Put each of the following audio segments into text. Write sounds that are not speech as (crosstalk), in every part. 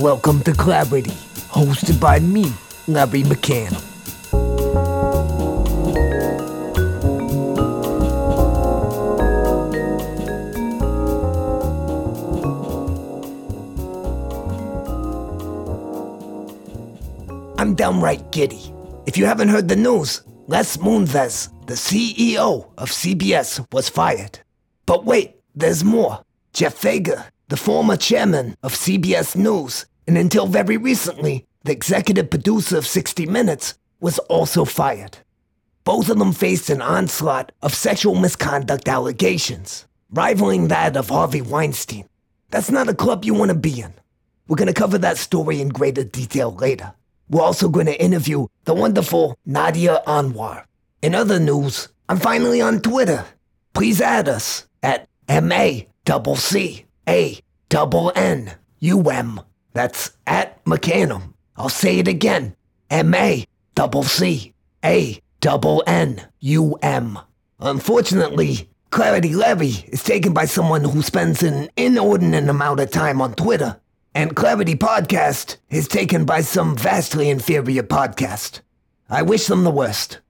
Welcome to Clarity, hosted by me, Larry McCann. I'm downright giddy. If you haven't heard the news, Les Moonves, the CEO of CBS, was fired. But wait, there's more. Jeff Fager, the former chairman of CBS News, and until very recently, the executive producer of 60 Minutes, was also fired. Both of them faced an onslaught of sexual misconduct allegations, rivaling that of Harvey Weinstein. That's not a club you want to be in. We're going to cover that story in greater detail later. We're also going to interview the wonderful Nadia Anwar. In other news, I'm finally on Twitter. Please add us at M A double C A double N U M. That's at McCannum. I'll say it again. M A double C A double N U M. Unfortunately, Clarity Levy is taken by someone who spends an inordinate amount of time on Twitter and Clarity Podcast is taken by some vastly inferior podcast. I wish them the worst.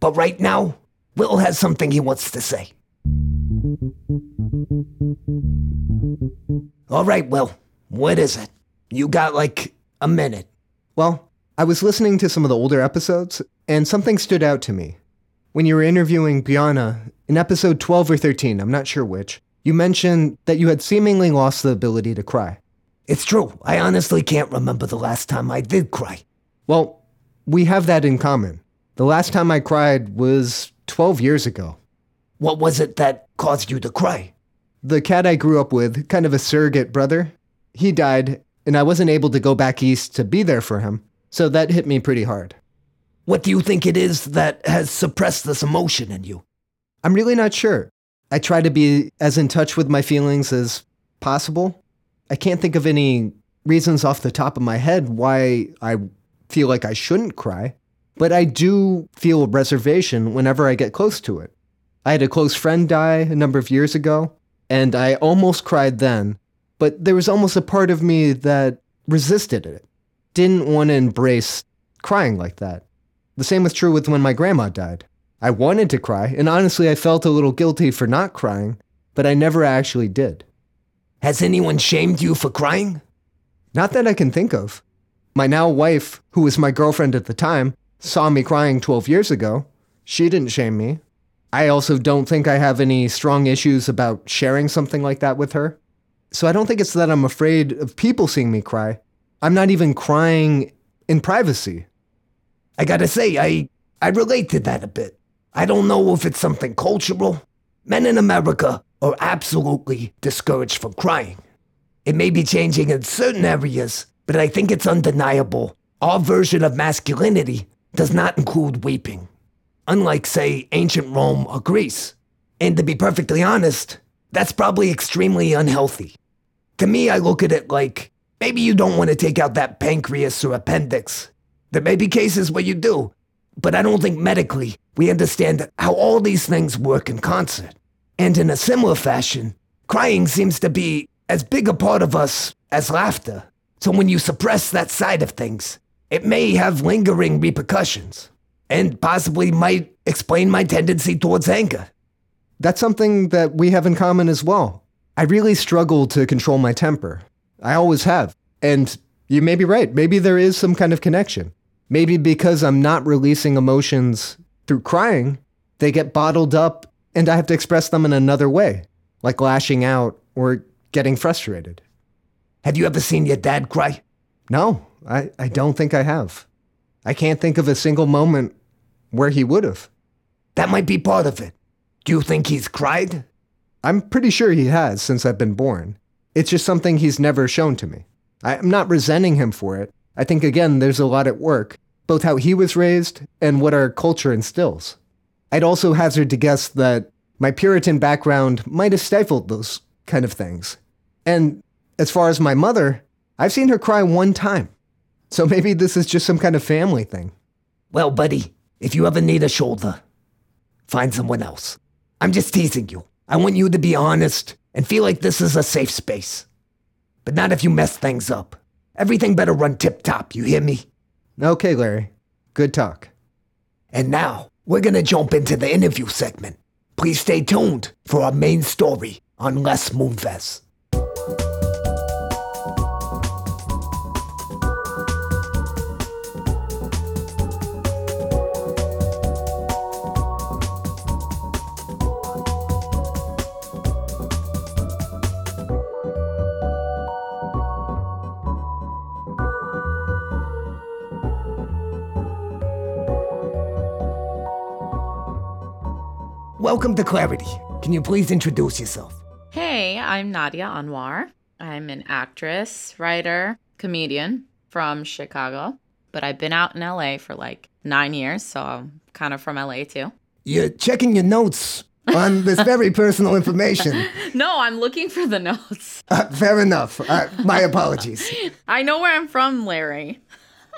But right now, Will has something he wants to say. All right, Will, what is it? You got like a minute. Well, I was listening to some of the older episodes, and something stood out to me. When you were interviewing Biana in episode 12 or 13, I'm not sure which, you mentioned that you had seemingly lost the ability to cry. It's true. I honestly can't remember the last time I did cry. Well, we have that in common. The last time I cried was 12 years ago. What was it that caused you to cry? The cat I grew up with, kind of a surrogate brother, he died, and I wasn't able to go back east to be there for him, so that hit me pretty hard. What do you think it is that has suppressed this emotion in you? I'm really not sure. I try to be as in touch with my feelings as possible, I can't think of any reasons off the top of my head why I feel like I shouldn't cry, but I do feel a reservation whenever I get close to it. I had a close friend die a number of years ago, and I almost cried then, but there was almost a part of me that resisted it, didn't want to embrace crying like that. The same was true with when my grandma died. I wanted to cry, and honestly, I felt a little guilty for not crying, but I never actually did. Has anyone shamed you for crying? Not that I can think of. My now wife, who was my girlfriend at the time, saw me crying 12 years ago. She didn't shame me. I also don't think I have any strong issues about sharing something like that with her. So I don't think it's that I'm afraid of people seeing me cry. I'm not even crying in privacy. I gotta say, I, I relate to that a bit. I don't know if it's something cultural. Men in America are absolutely discouraged from crying. It may be changing in certain areas, but I think it's undeniable. Our version of masculinity does not include weeping, unlike, say, ancient Rome or Greece. And to be perfectly honest, that's probably extremely unhealthy. To me, I look at it like maybe you don't want to take out that pancreas or appendix. There may be cases where you do, but I don't think medically we understand how all these things work in concert. And in a similar fashion, crying seems to be as big a part of us as laughter. So when you suppress that side of things, it may have lingering repercussions and possibly might explain my tendency towards anger. That's something that we have in common as well. I really struggle to control my temper. I always have. And you may be right. Maybe there is some kind of connection. Maybe because I'm not releasing emotions through crying, they get bottled up and I have to express them in another way, like lashing out or getting frustrated. Have you ever seen your dad cry? No, I, I don't think I have. I can't think of a single moment where he would have. That might be part of it. Do you think he's cried? I'm pretty sure he has since I've been born. It's just something he's never shown to me. I'm not resenting him for it. I think, again, there's a lot at work, both how he was raised and what our culture instills. I'd also hazard to guess that my Puritan background might have stifled those kind of things. And as far as my mother, I've seen her cry one time. So maybe this is just some kind of family thing. Well, buddy, if you ever need a shoulder, find someone else. I'm just teasing you. I want you to be honest and feel like this is a safe space. But not if you mess things up. Everything better run tip top, you hear me? Okay, Larry. Good talk. And now, we're gonna jump into the interview segment. Please stay tuned for our main story on Les Moonves. Welcome to Clarity. Can you please introduce yourself? Hey, I'm Nadia Anwar. I'm an actress, writer, comedian from Chicago, but I've been out in LA for like nine years, so I'm kind of from LA too. You're checking your notes on this very (laughs) personal information. No, I'm looking for the notes. Uh, fair enough. Uh, my apologies. (laughs) I know where I'm from, Larry.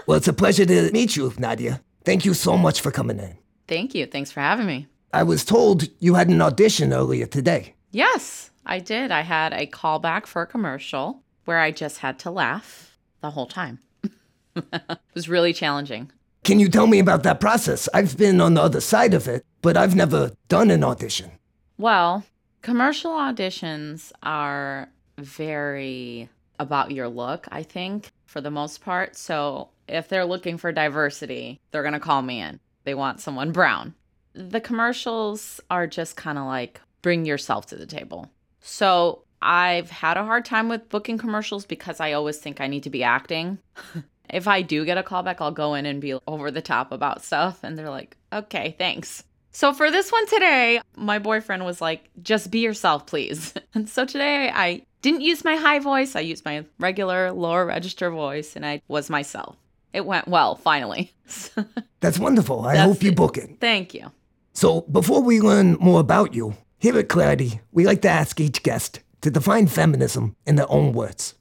Well, it's a pleasure to meet you, Nadia. Thank you so much for coming in. Thank you. Thanks for having me. I was told you had an audition earlier today. Yes, I did. I had a callback for a commercial where I just had to laugh the whole time. (laughs) it was really challenging. Can you tell me about that process? I've been on the other side of it, but I've never done an audition. Well, commercial auditions are very about your look, I think, for the most part. So if they're looking for diversity, they're going to call me in. They want someone brown. The commercials are just kind of like bring yourself to the table. So I've had a hard time with booking commercials because I always think I need to be acting. (laughs) if I do get a callback, I'll go in and be over the top about stuff. And they're like, okay, thanks. So for this one today, my boyfriend was like, just be yourself, please. (laughs) And so today I didn't use my high voice. I used my regular lower register voice and I was myself. It went well, finally. (laughs) That's wonderful. I That's hope you it. book it. Thank you. So, before we learn more about you, here at Clarity, we like to ask each guest to define feminism in their own words.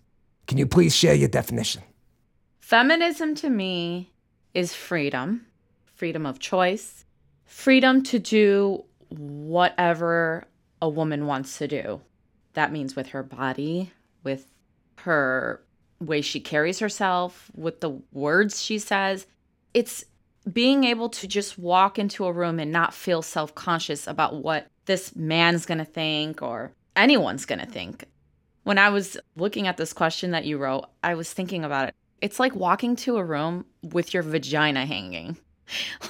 Can you please share your definition? Feminism to me is freedom, freedom of choice, freedom to do whatever a woman wants to do. That means with her body, with her way she carries herself, with the words she says. It's being able to just walk into a room and not feel self conscious about what this man's gonna think or anyone's gonna think. When I was looking at this question that you wrote, I was thinking about it. It's like walking to a room with your vagina hanging. (laughs)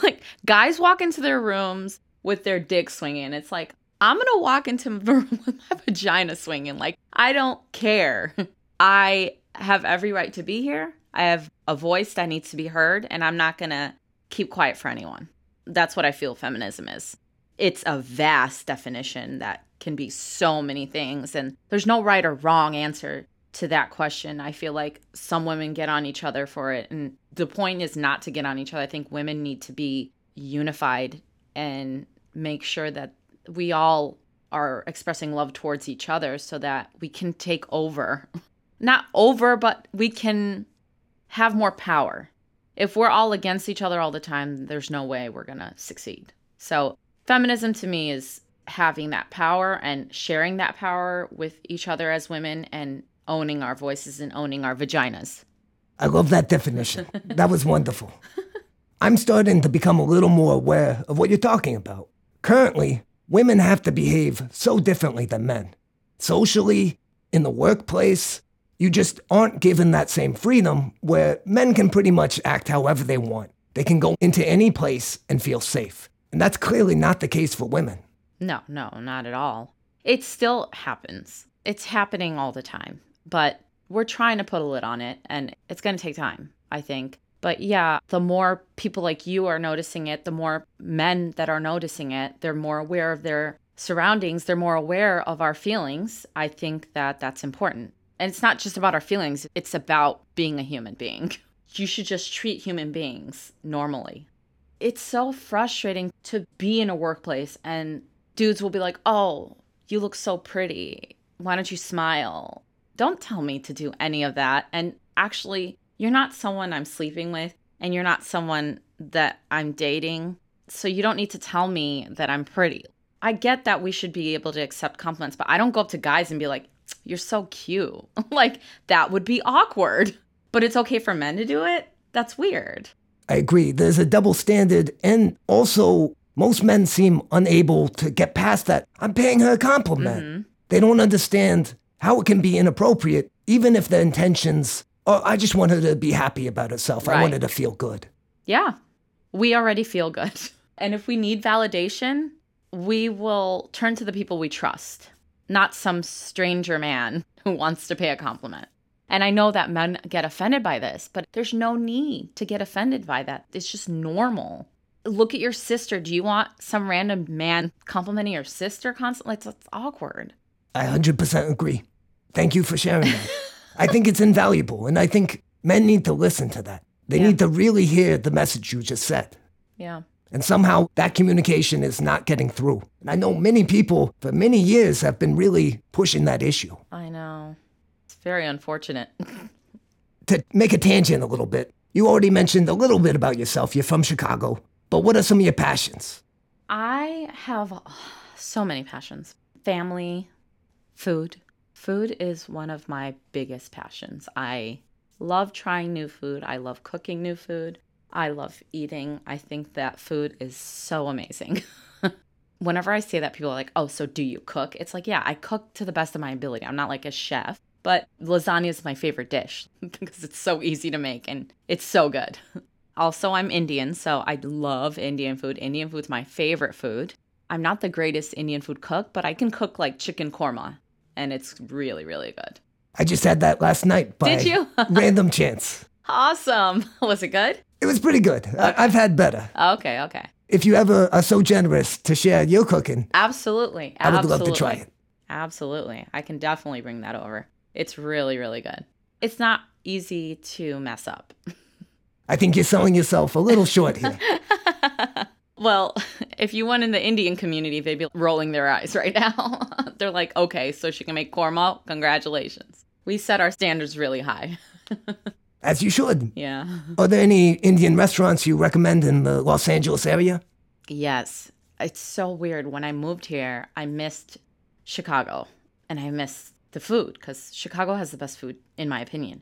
Like guys walk into their rooms with their dick swinging. It's like, I'm gonna walk into (laughs) the room with my vagina swinging. Like, I don't care. (laughs) I have every right to be here. I have a voice that needs to be heard, and I'm not gonna keep quiet for anyone. That's what I feel feminism is. It's a vast definition that can be so many things, and there's no right or wrong answer to that question. I feel like some women get on each other for it, and the point is not to get on each other. I think women need to be unified and make sure that we all are expressing love towards each other so that we can take over. (laughs) Not over, but we can have more power. If we're all against each other all the time, there's no way we're going to succeed. So, feminism to me is having that power and sharing that power with each other as women and owning our voices and owning our vaginas. I love that definition. that was wonderful. (laughs) I'm starting to become a little more aware of what you're talking about. Currently, women have to behave so differently than men. Socially, in the workplace, you just aren't given that same freedom where men can pretty much act however they want. They can go into any place and feel safe. And that's clearly not the case for women. No, no, not at all. It still happens. It's happening all the time. But we're trying to put a lid on it and it's going to take time, I think. But yeah, the more people like you are noticing it, the more men that are noticing it, they're more aware of their surroundings, they're more aware of our feelings. I think that that's important. And it's not just about our feelings, it's about being a human being. (laughs) You should just treat human beings normally. It's so frustrating to be in a workplace and dudes will be like, "Oh, you look so pretty. Why don't you smile?" Don't tell me to do any of that. And actually, you're not someone I'm sleeping with, and you're not someone that I'm dating. So you don't need to tell me that I'm pretty. I get that we should be able to accept compliments, but I don't go up to guys and be like, you're so cute. (laughs) like, that would be awkward. but it's okay for men to do it? That's weird. I agree. There's a double standard, and also most men seem unable to get past that. I'm paying her a compliment. Mm-hmm. They don't understand how it can be inappropriate, even if the intentions. Oh, I just want her to be happy about herself. I want her to feel good. Yeah. We already feel good. (laughs) And if we need validation, we will turn to the people we trust, not some stranger man (laughs) who wants to pay a compliment. And I know that men get offended by this, but there's no need to get offended by that. It's just normal. Look at your sister. Do you want some random man complimenting your sister constantly? It's, it's awkward. I 100% agree. Thank you for sharing that. I think it's invaluable, and I think men need to listen to that. They Yeah. need to really hear the message you just said. Yeah. And somehow that communication is not getting through. And I know many people for many years have been really pushing that issue. I know. It's very unfortunate. (laughs) To make a tangent a little bit, you already mentioned a little bit about yourself. You're from Chicago. But what are some of your passions? I have uh, so many passions family, food. Food is one of my biggest passions. I love trying new food. I love cooking new food. I love eating. I think that food is so amazing. (laughs) Whenever I say that, people are like, oh, so do you cook? It's like, yeah, I cook to the best of my ability. I'm not like a chef, but lasagna is my favorite dish (laughs) because it's so easy to make and it's so good. (laughs) Also, I'm Indian, so I love Indian food. Indian food's my favorite food. I'm not the greatest Indian food cook, but I can cook like chicken korma, and it's really, really good. I just had that last night by Did you? random chance. Awesome. Was it good? It was pretty good. I- I've had better. Okay, okay. If you ever are so generous to share your cooking, Absolutely. I would Absolutely. love to try it. Absolutely. I can definitely bring that over. It's really, really good. It's not easy to mess up. I think you're selling yourself a little short here. (laughs) Well, if you went in the Indian community, they'd be rolling their eyes right now. (laughs) They're like, okay, so she can make korma? Congratulations. We set our standards really high. (laughs) As you should. Yeah. Are there any Indian restaurants you recommend in the Los Angeles area? Yes. It's so weird. When I moved here, I missed Chicago and I missed the food because Chicago has the best food, in my opinion.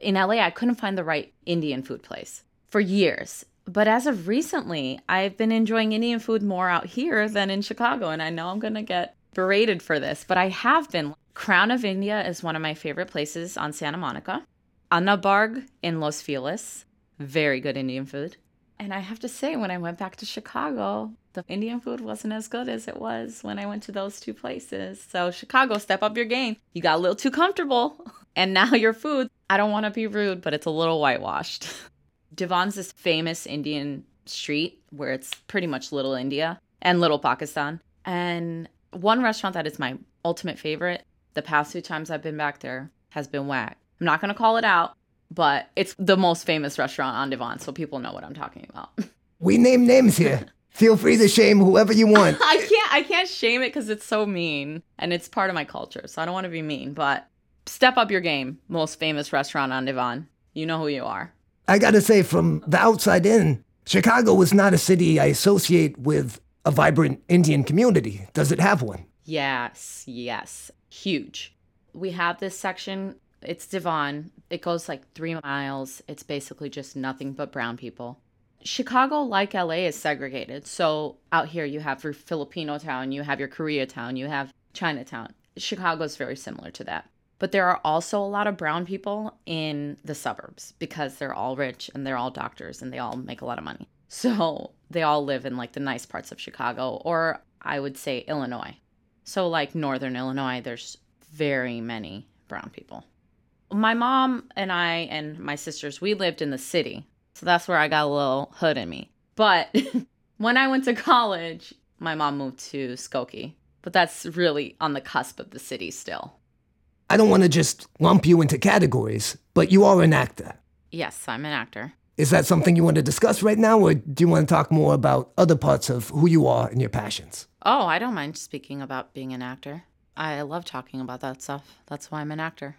In LA, I couldn't find the right Indian food place for years. But as of recently, I've been enjoying Indian food more out here than in Chicago. And I know I'm going to get berated for this, but I have been. Crown of India is one of my favorite places on Santa Monica. Annabarg in Los Feliz, very good Indian food. And I have to say, when I went back to Chicago, the Indian food wasn't as good as it was when I went to those two places. So, Chicago, step up your game. You got a little too comfortable. (laughs) And now your food, I don't want to be rude, but it's a little whitewashed. (laughs) Devon's this famous Indian street where it's pretty much Little India and Little Pakistan. And one restaurant that is my ultimate favorite, the past two times I've been back there, has been Whack. I'm not going to call it out, but it's the most famous restaurant on Devon, so people know what I'm talking about. (laughs) We name names here. Feel free to shame whoever you want. (laughs) I can't I can't shame it because it's so mean and it's part of my culture, so I don't want to be mean, but step up your game. Most famous restaurant on Devon. You know who you are. I gotta say, from the outside in, Chicago is not a city I associate with a vibrant Indian community. Does it have one? Yes, yes. Huge. We have this section, it's Devon. It goes like three miles. It's basically just nothing but brown people. Chicago, like LA, is segregated. So out here, you have your Filipino town, you have your Koreatown, you have Chinatown. Chicago is very similar to that. But there are also a lot of brown people in the suburbs because they're all rich and they're all doctors and they all make a lot of money. So they all live in like the nice parts of Chicago, or I would say Illinois. So, like northern Illinois, there's very many brown people. My mom and I and my sisters, we lived in the city. So that's where I got a little hood in me. But (laughs) when I went to college, my mom moved to Skokie. But that's really on the cusp of the city still. I don't want to just lump you into categories, but you are an actor. Yes, I'm an actor. Is that something you want to discuss right now, or do you want to talk more about other parts of who you are and your passions? Oh, I don't mind speaking about being an actor. I love talking about that stuff. That's why I'm an actor.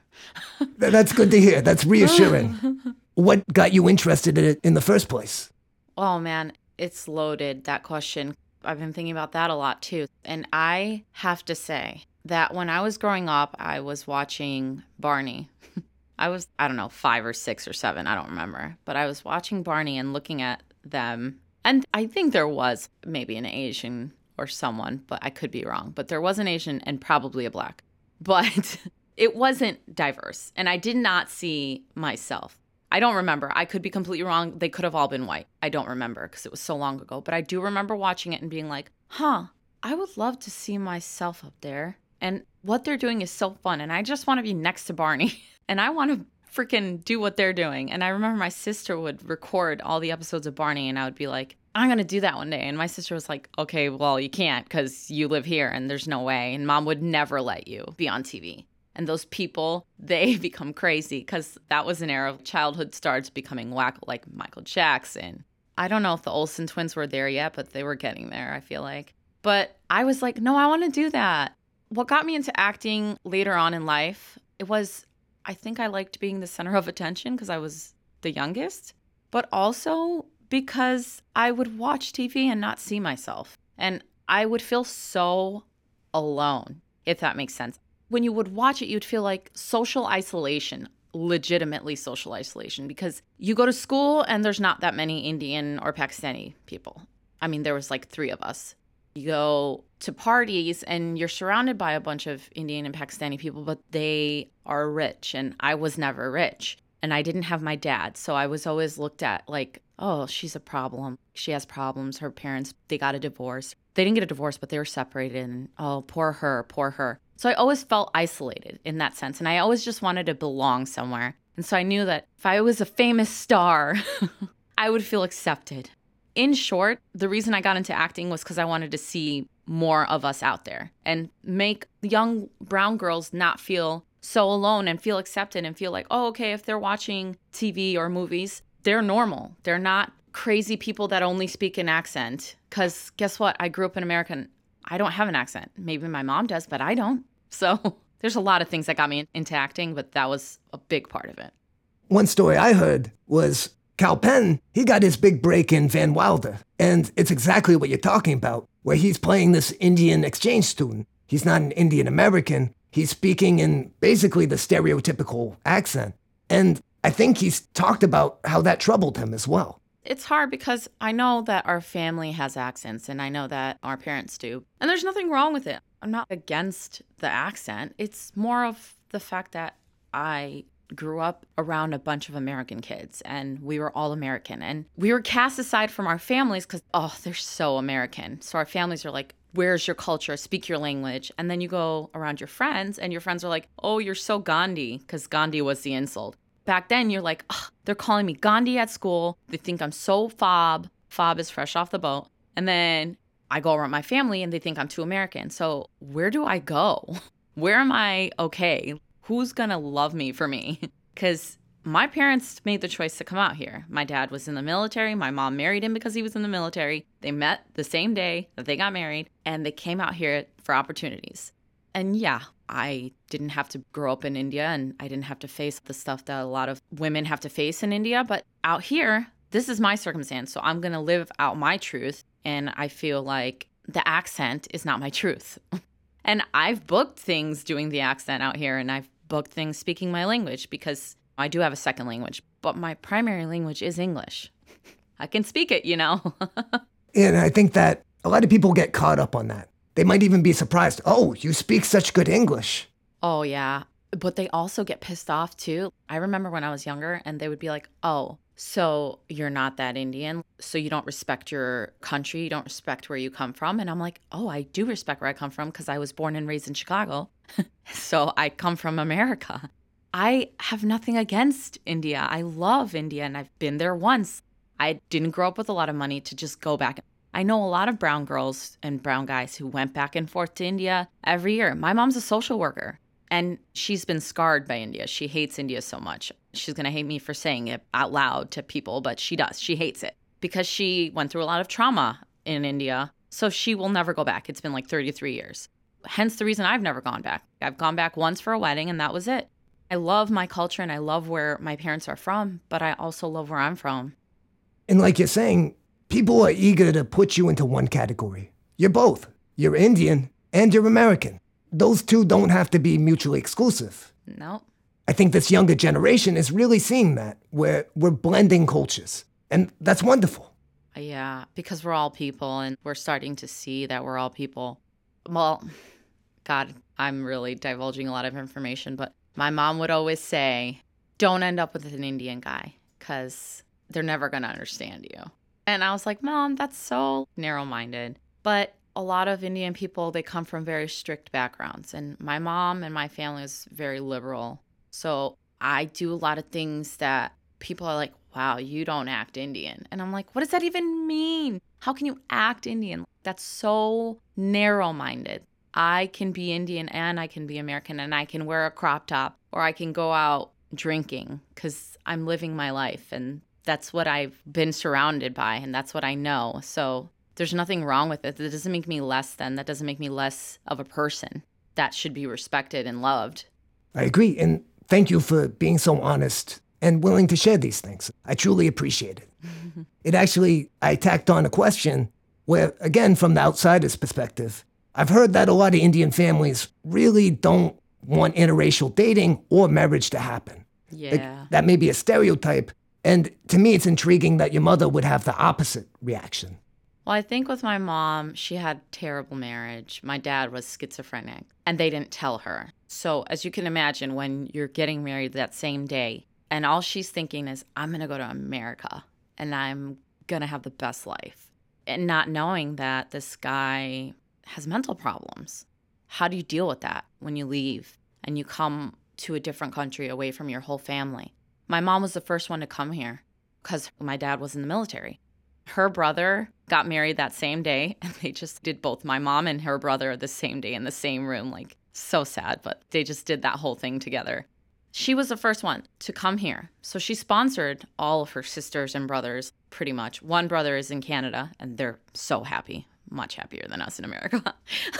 That's good to hear. That's reassuring. (laughs) what got you interested in it in the first place? Oh man, it's loaded, that question. I've been thinking about that a lot too. And I have to say that when I was growing up, I was watching Barney. (laughs) I was, I don't know, five or six or seven. I don't remember. But I was watching Barney and looking at them. And I think there was maybe an Asian or someone, but I could be wrong. But there was an Asian and probably a black. (laughs) But it wasn't diverse. And I did not see myself. I don't remember. I could be completely wrong. They could have all been white. I don't remember because it was so long ago. But I do remember watching it and being like, huh, I would love to see myself up there. And what they're doing is so fun. And I just want to be next to Barney. (laughs) and I want to freaking do what they're doing. And I remember my sister would record all the episodes of Barney, and I would be like, I'm going to do that one day. And my sister was like, okay, well, you can't because you live here and there's no way. And mom would never let you be on TV. And those people, they (laughs) become crazy because that was an era of childhood stars becoming whack, like Michael Jackson. I don't know if the Olsen twins were there yet, but they were getting there, I feel like. But I was like, no, I want to do that. What got me into acting later on in life, it was, I think I liked being the center of attention because I was the youngest, but also because I would watch TV and not see myself. And I would feel so alone, if that makes sense. When you would watch it, you'd feel like social isolation, legitimately social isolation, because you go to school and there's not that many Indian or Pakistani people. I mean, there was like three of us. You go to parties and you're surrounded by a bunch of Indian and Pakistani people, but they are rich, and I was never rich. And I didn't have my dad. So I was always looked at like, oh, she's a problem. She has problems. Her parents, they got a divorce. They didn't get a divorce, but they were separated. And oh, poor her, poor her. So I always felt isolated in that sense. And I always just wanted to belong somewhere. And so I knew that if I was a famous star, (laughs) I would feel accepted. In short, the reason I got into acting was because I wanted to see more of us out there and make young brown girls not feel so alone and feel accepted and feel like, oh, okay, if they're watching TV or movies, they're normal. They're not crazy people that only speak an accent. Because guess what? I grew up in America and I don't have an accent. Maybe my mom does, but I don't. (laughs) So there's a lot of things that got me into acting, but that was a big part of it. One story I heard was Kal Penn, he got his big break in Van Wilder. And it's exactly what you're talking about, where he's playing this Indian exchange student. He's not an Indian American, he's speaking in basically the stereotypical accent. And I think he's talked about how that troubled him as well. It's hard because I know that our family has accents and I know that our parents do. And there's nothing wrong with it. I'm not against the accent. It's more of the fact that I grew up around a bunch of American kids and we were all American and we were cast aside from our families because, oh, they're so American. So our families are like, where's your culture? Speak your language. And then you go around your friends and your friends are like, oh, you're so Gandhi because Gandhi was the insult. Back then, you're like, they're calling me Gandhi at school. They think I'm so fob. Fob is fresh off the boat. And then I go around my family and they think I'm too American. So where do I go? (laughs) Where am I okay? who's gonna love me for me? (laughs) Because my parents made the choice to come out here. My dad was in the military. My mom married him because he was in the military. They met the same day that they got married and they came out here for opportunities. And yeah, I didn't have to grow up in India and I didn't have to face the stuff that a lot of women have to face in India. But out here, this is my circumstance. So I'm going to live out my truth. And I feel like the accent is not my (laughs) truth. and I've booked things doing the accent out here and I've booked things speaking my language because I do have a second language, but my primary language is English. (laughs) I can speak it, you know. (laughs) and I think that a lot of people get caught up on that. They might even be surprised. Oh, you speak such good English. Oh, yeah. But they also get pissed off too. I remember when I was younger and they would be like, oh, so you're not that Indian. So you don't respect your country. You don't respect where you come from. And I'm like, oh, I do respect where I come from because I was born and raised in Chicago. (laughs) so I come from America. I have nothing against India. I love India and I've been there once. I didn't grow up with a lot of money to just go back. I know a lot of brown girls and brown guys who went back and forth to India every year. My mom's a social worker and she's been scarred by India. She hates India so much she's going to hate me for saying it out loud to people, but she does. She hates it because she went through a lot of trauma in India. So she will never go back. It's been like 33 years. Hence the reason I've never gone back. I've gone back once for a wedding and that was it. I love my culture and I love where my parents are from, but I also love where I'm from. And like you're saying, people are eager to put you into one category. You're both. You're Indian and you're American. Those two don't have to be mutually exclusive. No. I think this younger generation is really seeing that, where we're blending cultures. And that's wonderful. Yeah, because we're all people and we're starting to see that we're all people. Well, God, I'm really divulging a lot of information, but my mom would always say, don't end up with an Indian guy because they're never going to understand you. And I was like, Mom, that's so narrow minded. But a lot of Indian people, they come from very strict backgrounds. And my mom and my family is very liberal. So I do a lot of things that people are like, wow, you don't act Indian. And I'm like, what does that even mean? How can you act Indian? That's so narrow minded. I can be Indian and I can be American and I can wear a crop top or I can go out drinking because I'm living my life and that's what I've been surrounded by and that's what I know. So there's nothing wrong with it. That doesn't make me less than. That doesn't make me less of a person. That should be respected and loved. I agree. And thank you for being so honest and willing to share these things. I truly appreciate it. (laughs) it actually, I tacked on a question where, again, from the outsider's perspective, I've heard that a lot of Indian families really don't want interracial dating or marriage to happen. Yeah. Like, that may be a stereotype. And to me, it's intriguing that your mother would have the opposite reaction. Well, I think with my mom, she had terrible marriage. My dad was schizophrenic, and they didn't tell her. So, as you can imagine, when you're getting married that same day, and all she's thinking is, I'm going to go to America and I'm going to have the best life. And not knowing that this guy has mental problems. How do you deal with that when you leave and you come to a different country away from your whole family? My mom was the first one to come here because my dad was in the military. Her brother got married that same day, (laughs) and they just did both my mom and her brother the same day in the same room. Like, so sad, but they just did that whole thing together. She was the first one to come here. So she sponsored all of her sisters and brothers pretty much. One brother is in Canada, and they're so happy, much happier than us in America.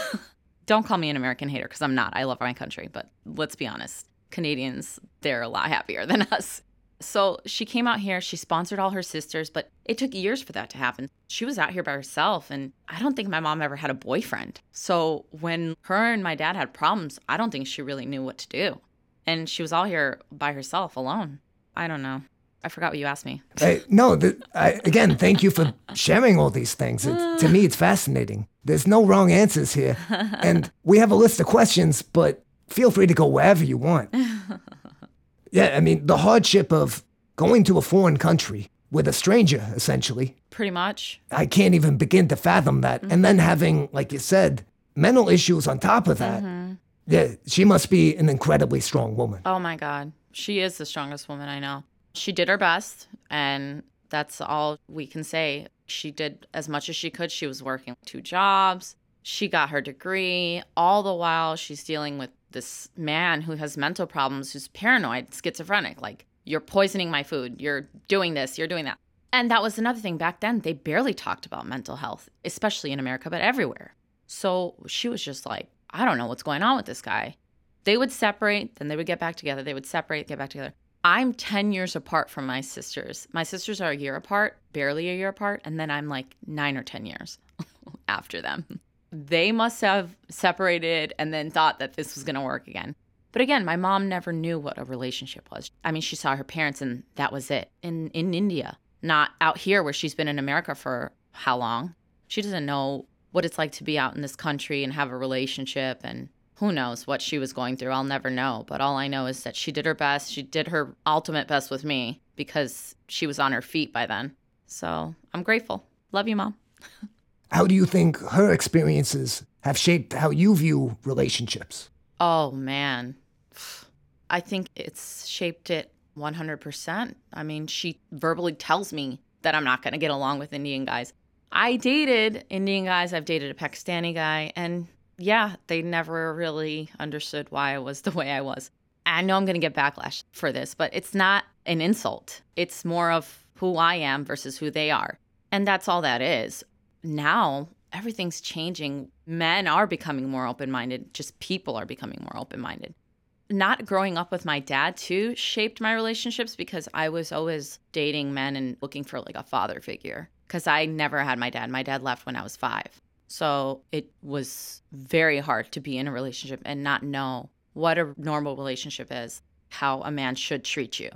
(laughs) Don't call me an American hater because I'm not. I love my country, but let's be honest Canadians, they're a lot happier (laughs) than us. So she came out here, she sponsored all her sisters, but it took years for that to happen. She was out here by herself, and I don't think my mom ever had a boyfriend. So when her and my dad had problems, I don't think she really knew what to do. And she was all here by herself alone. I don't know. I forgot what you asked me. I, no, the, I, again, thank you for sharing all these things. To me, it's fascinating. There's no wrong answers here. (laughs) And we have a list of questions, but feel free to go wherever you want. (laughs) yeah, I mean, the hardship of going to a foreign country with a stranger, essentially. Pretty much. I can't even begin to fathom that. Mm-hmm. And then having, like you said, mental issues on top of that. Mm-hmm. Yeah, she must be an incredibly strong woman. Oh my God. She is the strongest woman I know. She did her best, and that's all we can say. She did as much as she could. She was working two jobs. She got her degree. All the while, she's dealing with this man who has mental problems, who's paranoid, schizophrenic. Like, you're poisoning my food. You're doing this. You're doing that. And that was another thing. Back then, they barely talked about mental health, especially in America, but everywhere. So she was just like, I don't know what's going on with this guy. They would separate, then they would get back together. They would separate, get back together. I'm 10 years apart from my sisters. My sisters are a year apart, barely a year apart, and then I'm like nine or 10 years (laughs) after them. They must have separated and then thought that this was going to work again. But again, my mom never knew what a relationship was. I mean, she saw her parents and that was it in, in India, not out here where she's been in America for how long. She doesn't know what it's like to be out in this country and have a relationship and who knows what she was going through. I'll never know. But all I know is that she did her best. She did her ultimate best with me because she was on her feet by then. So I'm grateful. Love you, Mom. (laughs) how do you think her experiences have shaped how you view relationships? Oh, man. (sighs) I think it's shaped it 100%. I mean, she verbally tells me that I'm not going to get along with Indian guys. I dated Indian guys, I've dated a Pakistani guy, and yeah, they never really understood why I was (laughs) the way I was. I know I'm going to get backlash for this, but it's not an insult. It's more of who I am versus who they are. And that's all that is. Now, everything's changing. Men are becoming more open minded, just people are becoming more open minded. Not growing up with my dad, too, shaped my relationships because I was always dating men and looking for like a father figure because I never had my dad. My dad left when I was five. So it was very hard to be in a relationship and not know what a normal relationship is. how a man should treat you.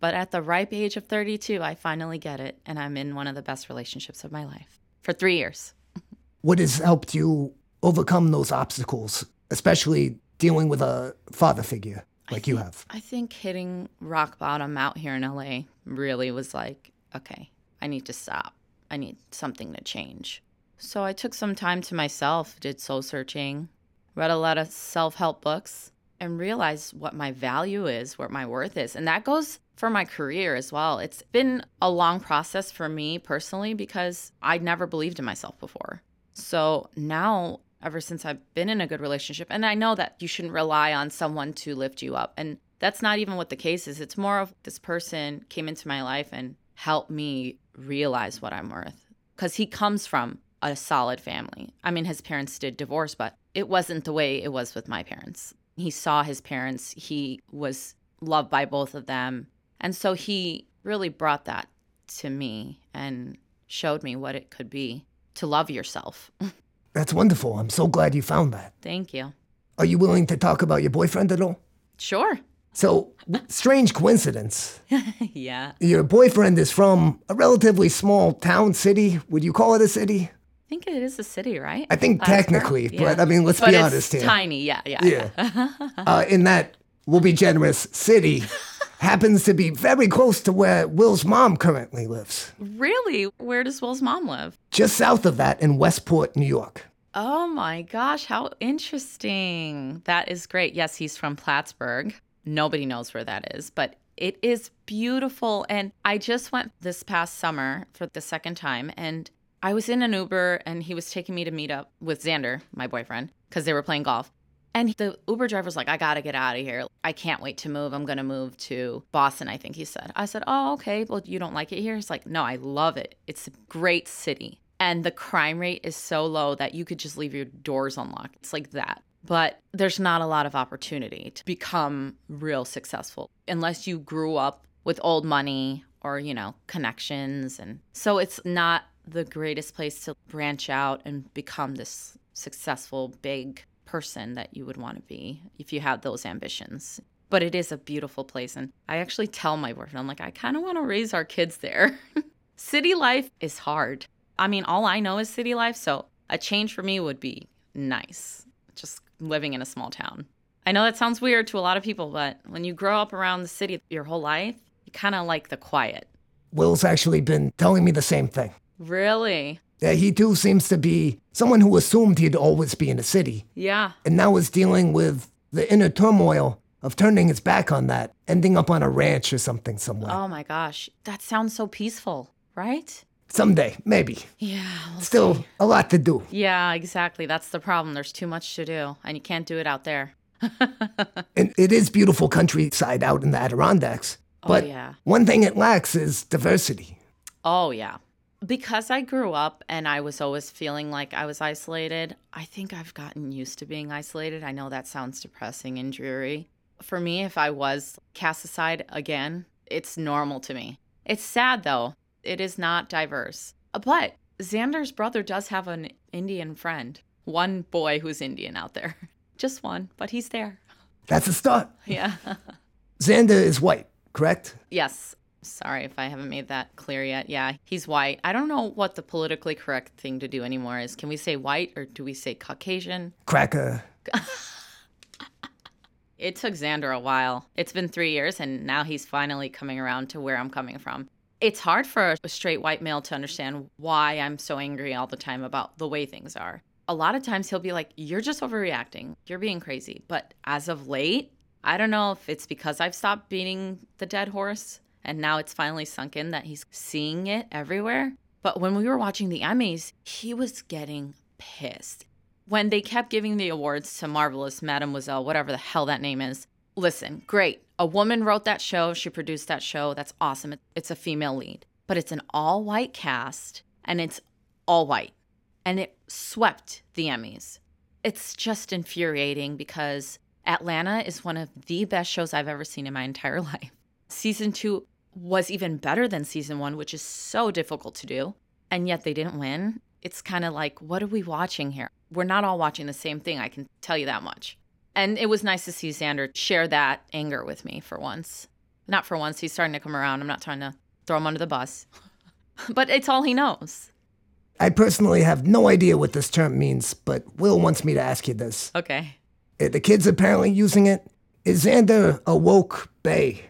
But at the ripe age of 32, I finally get it, and I'm in one of the best relationships of my life for three years. (laughs) What has helped you overcome those obstacles, especially dealing with a father figure like you have? I think hitting rock bottom out here in LA really was like, okay, I need to stop. I need something to change. So I took some time to myself, did soul searching, read a lot of self help books, and realized what my value is, what my worth is. And that goes for my career as well. It's been a long process for me personally because I never believed in myself before. So now, ever since I've been in a good relationship, and I know that you shouldn't rely on someone to lift you up. And that's not even what the case is. It's more of this person came into my life and helped me realize what I'm worth. Because he comes from a solid family. I mean, his parents did divorce, but it wasn't the way it was with my parents. He saw his parents, he was loved by both of them. And so he really brought that to me and showed me what it could be to love yourself. (laughs) That's wonderful. I'm so glad you found that. Thank you. Are you willing to talk about your boyfriend at all? Sure. So, strange coincidence. (laughs) yeah. Your boyfriend is from a relatively small town city. Would you call it a city? I think it is a city, right? I think Plattsburgh? technically, Yeah. but I mean, let's But be honest here. Tiny, yeah, yeah. Yeah. (laughs) uh, in that, we'll be generous, city happens to be very close to where Will's mom currently lives. Really? Where does Will's mom live? Just south of that in Westport, New York. Oh my gosh, how interesting. That is great. Yes, he's from Plattsburgh. Nobody knows where that is, but it is beautiful. And I just went this past summer for the second time, and I was in an Uber, and he was taking me to meet up with Xander, my boyfriend, because they were playing golf. And the Uber driver was like, I gotta get out of here. I can't wait to move. I'm gonna move to Boston, I think he said. I said, Oh, okay. Well, you don't like it here? He's like, No, I love it. It's a great city. And the crime rate is so low that you could just leave your doors unlocked. It's like that. But there's not a lot of opportunity to become real successful unless you grew up with old money or, you know, connections. And so it's not the greatest place to branch out and become this successful, big person that you would want to be if you have those ambitions. But it is a beautiful place. And I actually tell my boyfriend, I'm like, I kind of want to raise our kids there. (laughs) city life is hard. I mean, all I know is city life. So a change for me would be nice, just living in a small town. I know that sounds weird to a lot of people, but when you grow up around the city your whole life, you kind of like the quiet. Will's actually been telling me the same thing. Really? Yeah, he too seems to be someone who assumed he'd always be in a city, Yeah. and now is dealing with the inner turmoil of turning his back on that, ending up on a ranch or something somewhere. Oh my gosh. That sounds so peaceful, right? Someday, maybe. Yeah. we'll Still see. a lot to do. Yeah, exactly. That's the problem. There's too much to do, and you can't do it out there. (laughs) And it is beautiful countryside out in the Adirondacks. Oh, but oh, yeah. one thing it lacks is diversity. Oh, yeah. Because I grew up and I was always feeling like I was isolated, I think I've gotten used to being isolated. I know that sounds depressing and dreary. For me, if I was cast aside again, it's normal to me. It's sad though, it is not diverse. Uh, but Xander's brother does have an Indian friend, one boy who's Indian out there. (laughs) Just one, but he's there. That's a start. (laughs) Yeah. (laughs) Xander is white, correct? Yes. Sorry if I haven't made that clear yet. Yeah, he's white. I don't know what the politically correct thing to do anymore is. Can we say white or do we say Caucasian? Cracker. (laughs) It took Xander a while. It's been three years and now he's finally coming around to where I'm coming from. It's hard for a straight white male to understand why I'm so angry all the time about the way things are. A lot of times he'll be like, You're just overreacting. You're being crazy. But as of late, I don't know if it's because I've stopped beating the dead horse and now it's finally sunk in that he's seeing it everywhere. But when we were watching the Emmys, he was getting pissed. When they kept giving the awards to Marvelous Mademoiselle, whatever the hell that name is, listen, great. A woman wrote that show, she produced that show. That's awesome. It's a female lead, but it's an all white cast and it's all white. And it swept the Emmys. It's just infuriating because Atlanta is one of the best shows I've ever seen in my entire (laughs) life. Season two was even better than season one, which is so difficult to do. And yet they didn't win. It's kind of like, what are we watching here? We're not all watching the same thing. I can tell you that much. And it was nice to see Xander share that anger with me for once. Not for once. He's starting to come around. I'm not trying to throw him under the bus, (laughs) but it's all he knows. I personally have no idea what this term means, but Will wants me to ask you this. Okay. Uh, The kid's apparently using it. Is Xander a woke bae?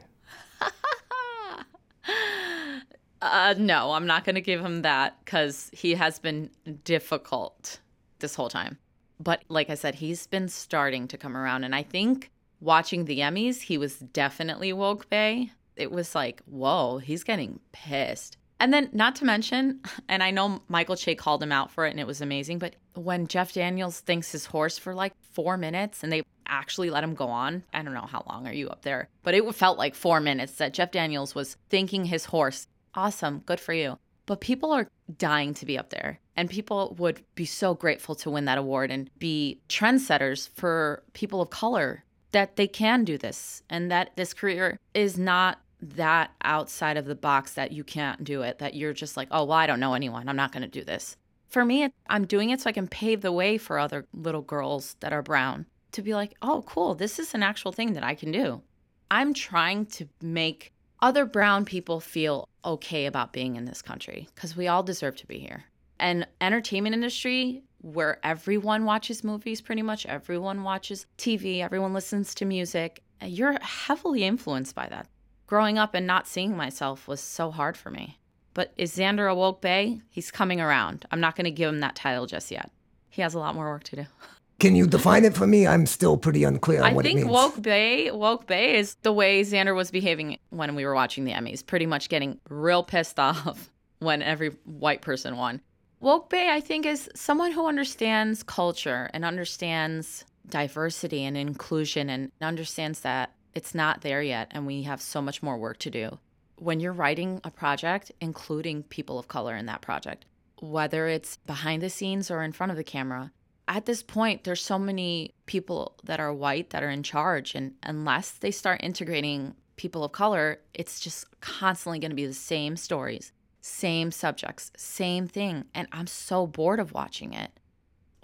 Uh, no, I'm not going to give him that because he has been difficult this whole time. But like I said, he's been starting to come around. And I think watching the Emmys, he was definitely woke bae. It was like, whoa, he's getting pissed. And then, not to mention, (laughs) and I know Michael Che called him out for it and it was amazing, but when Jeff Daniels thinks his horse for like four minutes and they actually let him go on, I don't know how long are you up there, but it felt like four minutes that Jeff Daniels was thinking his horse. Awesome, good for you. But people are dying to be up there, and people would be so grateful to win that award and be trendsetters for people of color that they can do this and that this career is not that outside of the box that you can't do it, that you're just like, oh, well, I don't know anyone. I'm not going to do this. For me, I'm doing it so I can pave the way for other little girls that are brown to be like, oh, cool, this is an actual thing that I can do. I'm trying to make other brown people feel okay about being in this country because we all deserve to be here. And entertainment industry where everyone watches movies pretty much everyone watches TV, everyone listens to music, eh, you're heavily influenced by that. Growing up and not seeing myself was so hard for me. But is Xander a woke bae? He's coming around. I'm not going to give him that title just yet. He has a lot more work to do. (laughs) Can you define it for me? I'm still pretty unclear on I what it means. I think woke bae, woke bae is the way Xander was behaving when we were watching the Emmys, pretty much getting real pissed (laughs) off when every white person won. Woke bae, I think, is someone who understands culture and understands diversity and inclusion and understands that it's not there yet and we have so much more work to do. When you're writing a project, including people of color in that project, whether it's behind the scenes or in front of the camera, at this point there's so many people that are white that are in charge and unless they start integrating people of color it's just constantly going to be the same stories same subjects same thing and i'm so bored of watching it.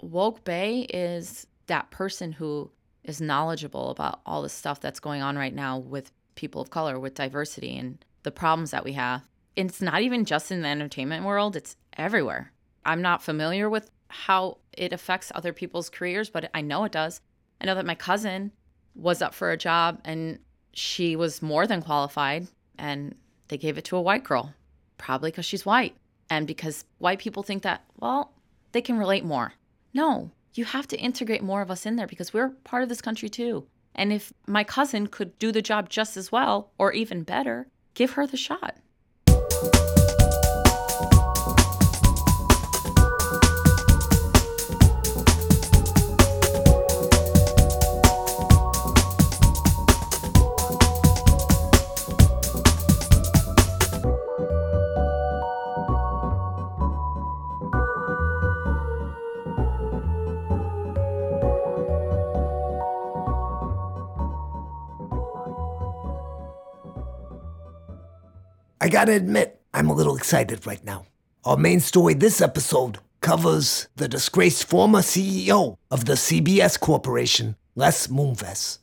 Woke bae is that person who is knowledgeable about all the stuff that's going on right now with people of color with diversity and the problems that we have. It's not even just in the entertainment world it's everywhere. I'm not familiar with how it affects other people's careers, but I know it does. I know that my cousin was up for a job and she was more than qualified and they gave it to a white girl, probably because she's white and because white people think that, well, they can relate more. No, you have to integrate more of us in there because we're part of this country too. And if my cousin could do the job just as well or even better, give her the shot. I gotta admit, I'm a little excited right now. Our main story this episode covers the disgraced former CEO of the CBS Corporation, Les Moonves.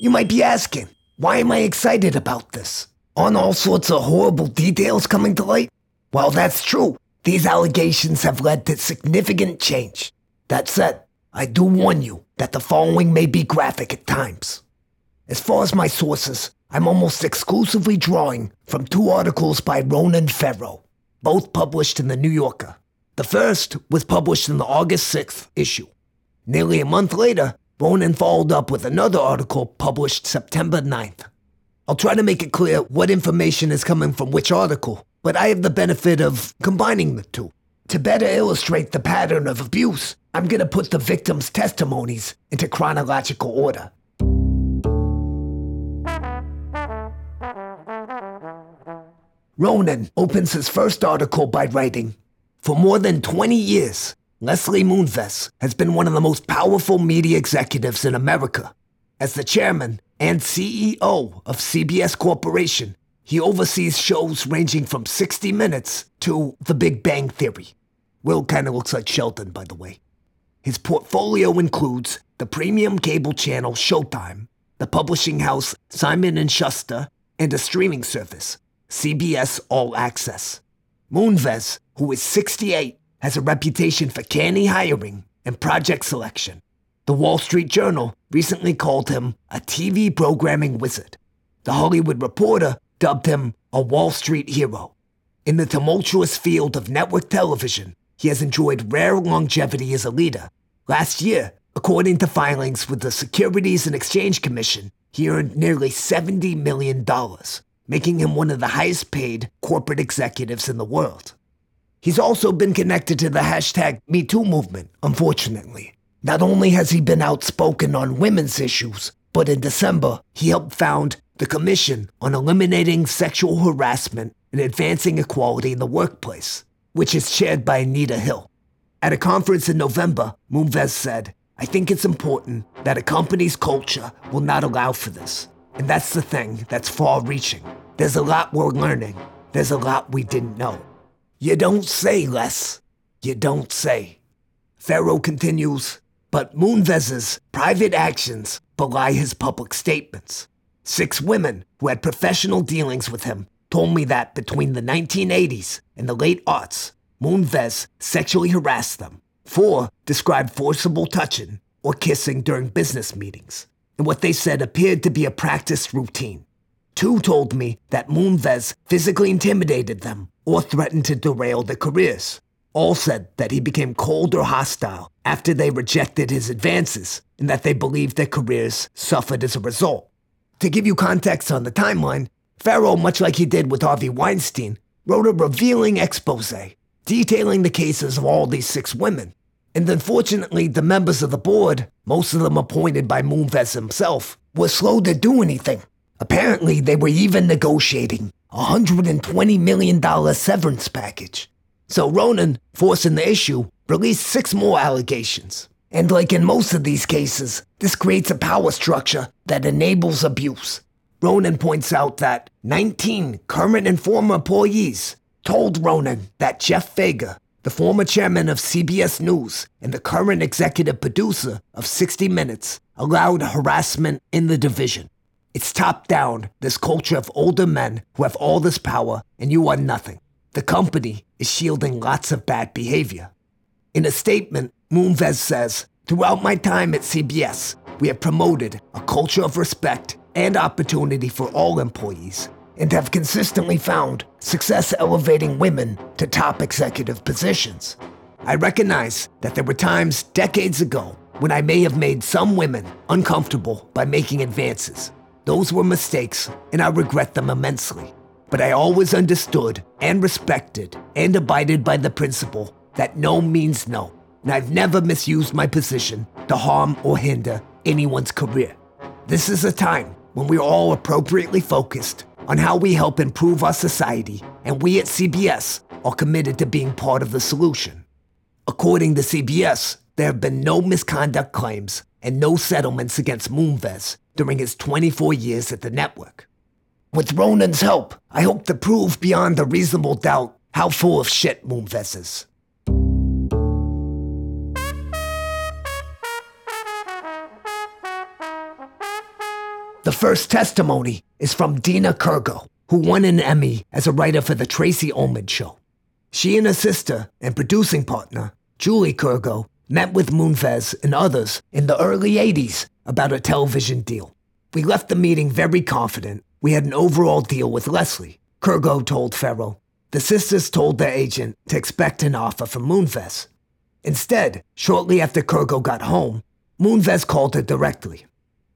You might be asking, why am I excited about this? Aren't all sorts of horrible details coming to light? Well, that's true. These allegations have led to significant change. That said, I do warn you that the following may be graphic at times. As far as my sources, I'm almost exclusively drawing from two articles by Ronan Farrow, both published in the New Yorker. The first was published in the August 6th issue. Nearly a month later, Ronan followed up with another article published September 9th. I'll try to make it clear what information is coming from which article, but I have the benefit of combining the two. To better illustrate the pattern of abuse, I'm going to put the victims' testimonies into chronological order. Ronan opens his first article by writing For more than 20 years, Leslie Moonves has been one of the most powerful media executives in America. As the chairman and CEO of CBS Corporation, He oversees shows ranging from 60 Minutes to The Big Bang Theory. Will kind of looks like Sheldon, by the way. His portfolio includes the premium cable channel Showtime, the publishing house Simon & Schuster, and a streaming service, CBS All Access. Moonves, who is 68, has a reputation for canny hiring and project selection. The Wall Street Journal recently called him a TV programming wizard. The Hollywood Reporter dubbed him a Wall Street hero. In the tumultuous field of network television, he has enjoyed rare longevity as a leader. Last year, according to filings with the Securities and Exchange Commission, he earned nearly $70 million, making him one of the highest paid corporate executives in the world. He's also been connected to the hashtag MeToo movement, unfortunately. Not only has he been outspoken on women's issues, but in December, he helped found the Commission on Eliminating Sexual Harassment and Advancing Equality in the Workplace, which is chaired by Anita Hill. At a conference in November, Moonves said, I think it's important that a company's culture will not allow for this. And that's the thing that's far reaching. There's a lot we're learning. There's a lot we didn't know. You don't say, Les. You don't say. Farrow continues, but Moonves's private actions belie his public statements. Six women who had professional dealings with him told me that between the 1980s and the late aughts, Moonves sexually harassed them. Four described forcible touching or kissing during business meetings, and what they said appeared to be a practiced routine. Two told me that Moonves physically intimidated them or threatened to derail their careers. All said that he became cold or hostile after they rejected his advances and that they believed their careers suffered as a result. To give you context on the timeline, Farrow, much like he did with Harvey Weinstein, wrote a revealing expose detailing the cases of all these six women. And unfortunately, the members of the board, most of them appointed by Moonves himself, were slow to do anything. Apparently, they were even negotiating a $120 million severance package. So Ronan, forcing the issue, released six more allegations. And like in most of these cases, this creates a power structure that enables abuse. Ronan points out that 19 current and former employees told Ronan that Jeff Fager, the former chairman of CBS News and the current executive producer of 60 Minutes, allowed harassment in the division. It's top down, this culture of older men who have all this power and you are nothing. The company is shielding lots of bad behavior. In a statement, Moonves says, Throughout my time at CBS, we have promoted a culture of respect and opportunity for all employees and have consistently found success elevating women to top executive positions. I recognize that there were times decades ago when I may have made some women uncomfortable by making advances. Those were mistakes, and I regret them immensely. But I always understood and respected and abided by the principle that no means no, and I've never misused my position to harm or hinder anyone's career. This is a time when we're all appropriately focused on how we help improve our society, and we at CBS are committed to being part of the solution. According to CBS, there have been no misconduct claims and no settlements against Moonves during his 24 years at the network. With Ronan's help, I hope to prove beyond a reasonable doubt how full of shit Moonves is. The first testimony is from Dinah Kirgo, who won an Emmy as a writer for The Tracey Ullman Show. She and her sister and producing partner, Julie Kirgo, met with Moonves and others in the early 80s about a television deal. We left the meeting very confident we had an overall deal with Leslie. Kirgo told Farrow. The sisters told their agent to expect an offer from Moonves. Instead, shortly after Kirgo got home, Moonves called her directly.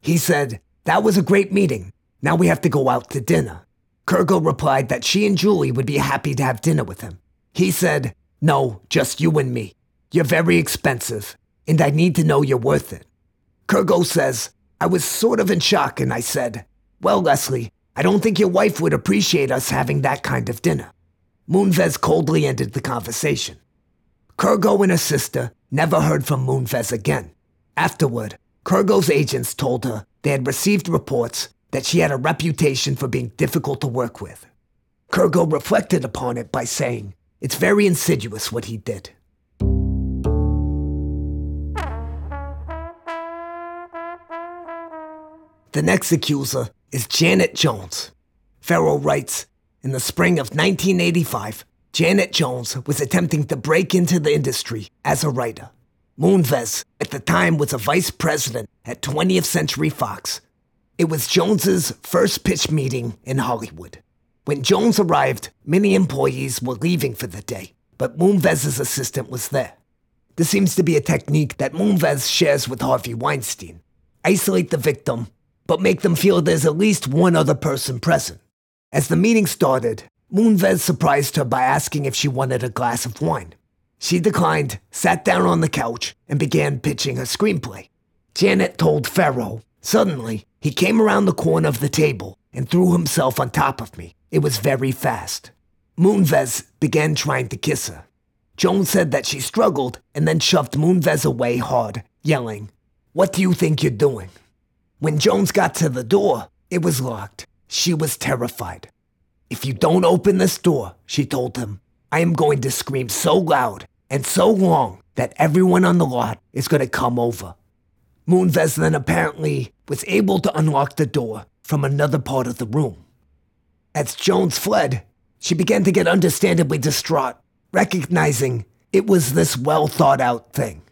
He said, That was a great meeting. Now we have to go out to dinner. Kirgo replied that she and Julie would be happy to have dinner with him. He said, No, just you and me. You're very expensive, and I need to know you're worth it. Kirgo says, I was sort of in shock, and I said, Well, Leslie, I don't think your wife would appreciate us having that kind of dinner. Moonves coldly ended the conversation. Kirgo and her sister never heard from Moonves again. Afterward, Kirgo's agents told her they had received reports that she had a reputation for being difficult to work with. Kirgo reflected upon it by saying, It's very insidious what he did. The next accuser is Janet Jones. Farrow writes In the spring of 1985, Janet Jones was attempting to break into the industry as a writer. Moonves, at the time, was a vice president at 20th Century Fox. It was Jones's first pitch meeting in Hollywood. When Jones arrived, many employees were leaving for the day, but Moonves's assistant was there. This seems to be a technique that Moonves shares with Harvey Weinstein. Isolate the victim, but make them feel there's at least one other person present. As the meeting started, Moonves surprised her by asking if she wanted a glass of wine. She declined, sat down on the couch, and began pitching a screenplay. Janet told Farrow. Suddenly, he came around the corner of the table and threw himself on top of me. It was very fast. Moonves began trying to kiss her. Jones said that she struggled and then shoved Moonves away hard, yelling, What do you think you're doing? When Jones got to the door, it was locked. She was terrified. If you don't open this door, she told him, I am going to scream so loud and so long that everyone on the lot is going to come over. Moonves then apparently was able to unlock the door from another part of the room. As Jones fled, she began to get understandably distraught, recognizing it was this well thought out thing.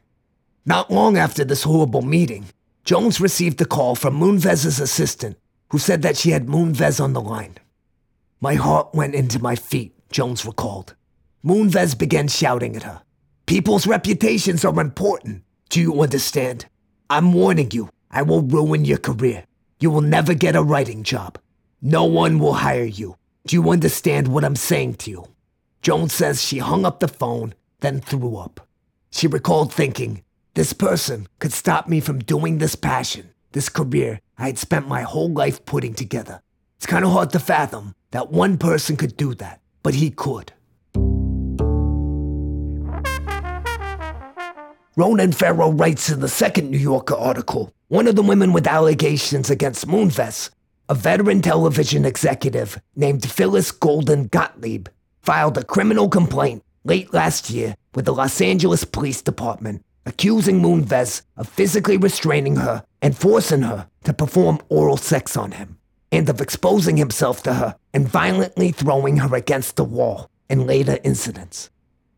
Not long after this horrible meeting, Jones received a call from Moonves's assistant, who said that she had Moonves on the line. My heart went into my feet, Jones recalled. Moonves began shouting at her. People's reputations are important. Do you understand? I'm warning you, I will ruin your career. You will never get a writing job. No one will hire you. Do you understand what I'm saying to you? Jones says she hung up the phone, then threw up. She recalled thinking, this person could stop me from doing this passion, this career I had spent my whole life putting together. It's kind of hard to fathom that one person could do that, but he could. Ronan Farrow writes in the second New Yorker article one of the women with allegations against Moonves, a veteran television executive named Phyllis Golden Gottlieb, filed a criminal complaint late last year with the Los Angeles Police Department accusing Moonves of physically restraining her and forcing her to perform oral sex on him, and of exposing himself to her and violently throwing her against the wall in later incidents.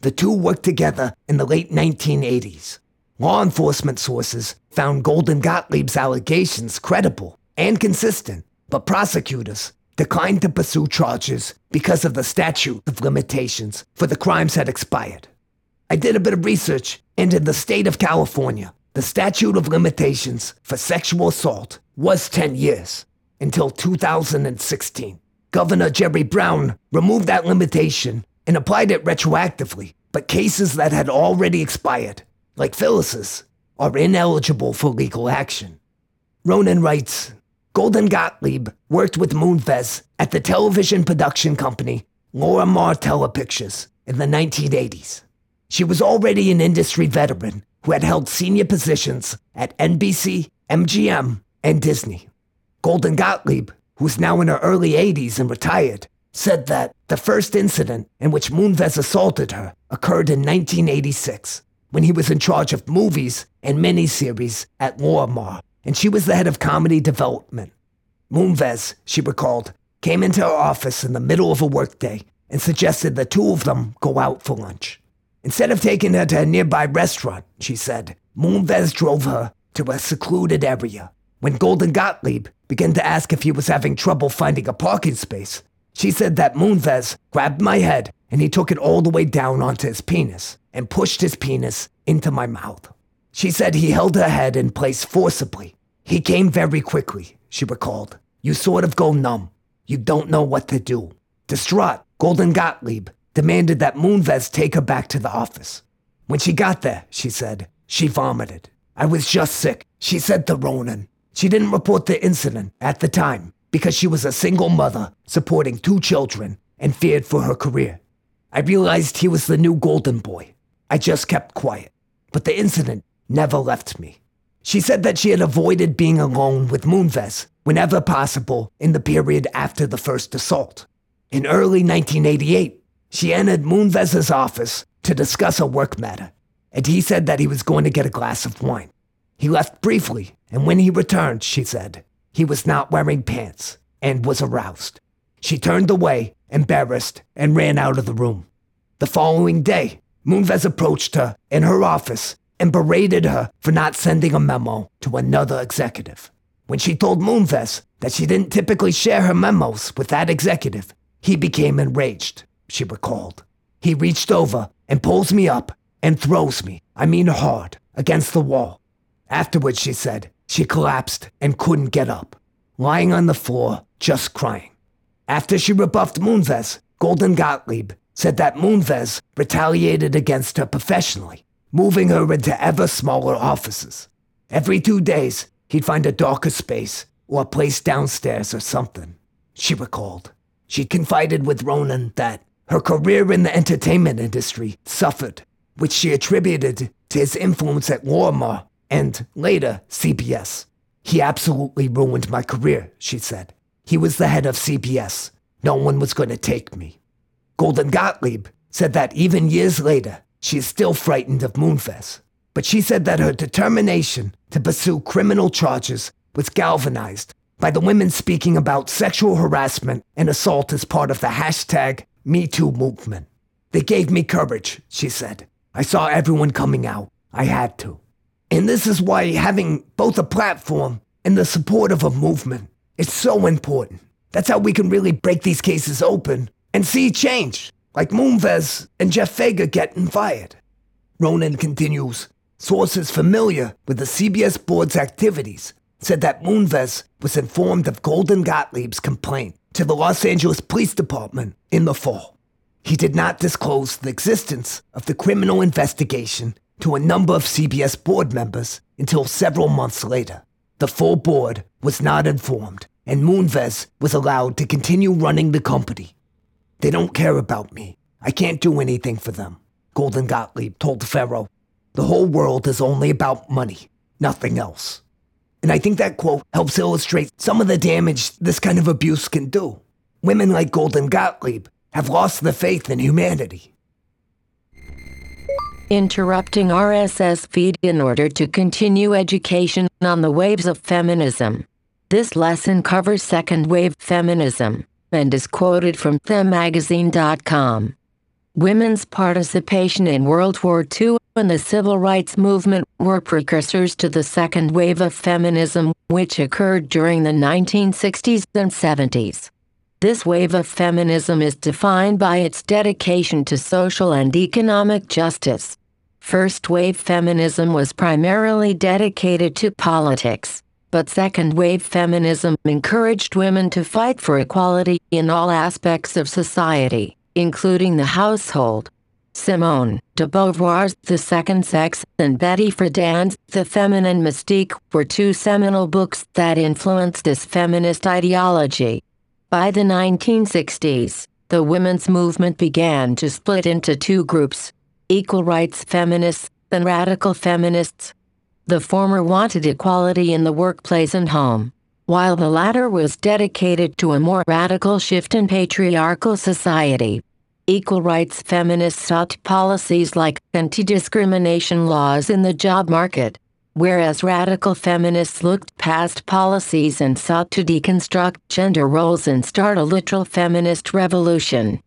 The two worked together in the late 1980s. Law enforcement sources found Golden Gottlieb's allegations credible and consistent, but prosecutors declined to pursue charges because of the statute of limitations for the crimes had expired. I did a bit of research, and in the state of California, the statute of limitations for sexual assault was 10 years until 2016. Governor Jerry Brown removed that limitation and applied it retroactively, but cases that had already expired, like Phyllis's, are ineligible for legal action. Ronan writes Golden Gottlieb worked with Moonves at the television production company Lorimar Pictures in the 1980s. She was already an industry veteran who had held senior positions at NBC, MGM, and Disney. Golden Gottlieb, who's now in her early 80s and retired, said that the first incident in which Moonves assaulted her occurred in 1986 when he was in charge of movies and miniseries at Lorimar, and she was the head of comedy development. Moonves, she recalled, came into her office in the middle of a workday and suggested the two of them go out for lunch. Instead of taking her to a nearby restaurant, she said, Moonves drove her to a secluded area. When Golden Gottlieb began to ask if he was having trouble finding a parking space, she said that Moonves grabbed my head and he took it all the way down onto his penis and pushed his penis into my mouth. She said he held her head in place forcibly. He came very quickly, she recalled. You sort of go numb. You don't know what to do. Distraught, Golden Gottlieb demanded that Moonves take her back to the office. When she got there, she said, she vomited. I was just sick, she said to Ronan. She didn't report the incident at the time, because she was a single mother supporting two children and feared for her career. I realized he was the new golden boy. I just kept quiet. But the incident never left me. She said that she had avoided being alone with Moonves whenever possible in the period after the first assault. In early 1988, she entered Moonves's office to discuss a work matter, and he said that he was going to get a glass of wine. He left briefly, and when he returned, she said, he was not wearing pants and was aroused. She turned away, embarrassed, and ran out of the room. The following day, Moonves approached her in her office and berated her for not sending a memo to another executive. When she told Moonves that she didn't typically share her memos with that executive, he became enraged, she recalled. He reached over and pulls me up and throws me, I mean hard, against the wall. Afterwards, she said, she collapsed and couldn't get up, lying on the floor, just crying. After she rebuffed Moonves, Golden Gottlieb said that Moonves retaliated against her professionally, moving her into ever smaller offices. Every two days, he'd find a darker space or a place downstairs or something, she recalled. She confided with Ronan that her career in the entertainment industry suffered, which she attributed to his influence at Lorimar and later CBS. He absolutely ruined my career, she said. He was the head of CBS. No one was going to take me. Golden Gottlieb said that even years later, she is still frightened of Moonves. But she said that her determination to pursue criminal charges was galvanized by the women speaking about sexual harassment and assault as part of the hashtag MeToo movement. They gave me courage, she said. I saw everyone coming out. I had to. And this is why having both a platform and the support of a movement is so important. That's how we can really break these cases open and see change, like Moonves and Jeff Fager getting fired. Ronan continues Sources familiar with the CBS board's activities said that Moonves was informed of Golden Gottlieb's complaint to the Los Angeles Police Department in the fall. He did not disclose the existence of the criminal investigation to a number of CBS board members until several months later. The full board was not informed, and Moonves was allowed to continue running the company. They don't care about me. I can't do anything for them, Golden Gottlieb told Farrow. The whole world is only about money, nothing else. And I think that quote helps illustrate some of the damage this kind of abuse can do. Women like Golden Gottlieb have lost the faith in humanity. Interrupting RSS feed in order to continue education on the waves of feminism. This lesson covers second wave feminism and is quoted from themagazine.com. Women's participation in World War II and the civil rights movement were precursors to the second wave of feminism, which occurred during the 1960s and 70s. This wave of feminism is defined by its dedication to social and economic justice. First wave feminism was primarily dedicated to politics, but second wave feminism encouraged women to fight for equality in all aspects of society, including the household. Simone de Beauvoir's The Second Sex and Betty Friedan's The Feminine Mystique were two seminal books that influenced this feminist ideology. By the 1960s, the women's movement began to split into two groups equal rights feminists and radical feminists. The former wanted equality in the workplace and home, while the latter was dedicated to a more radical shift in patriarchal society. Equal rights feminists sought policies like anti discrimination laws in the job market, whereas radical feminists looked past policies and sought to deconstruct gender roles and start a literal feminist revolution.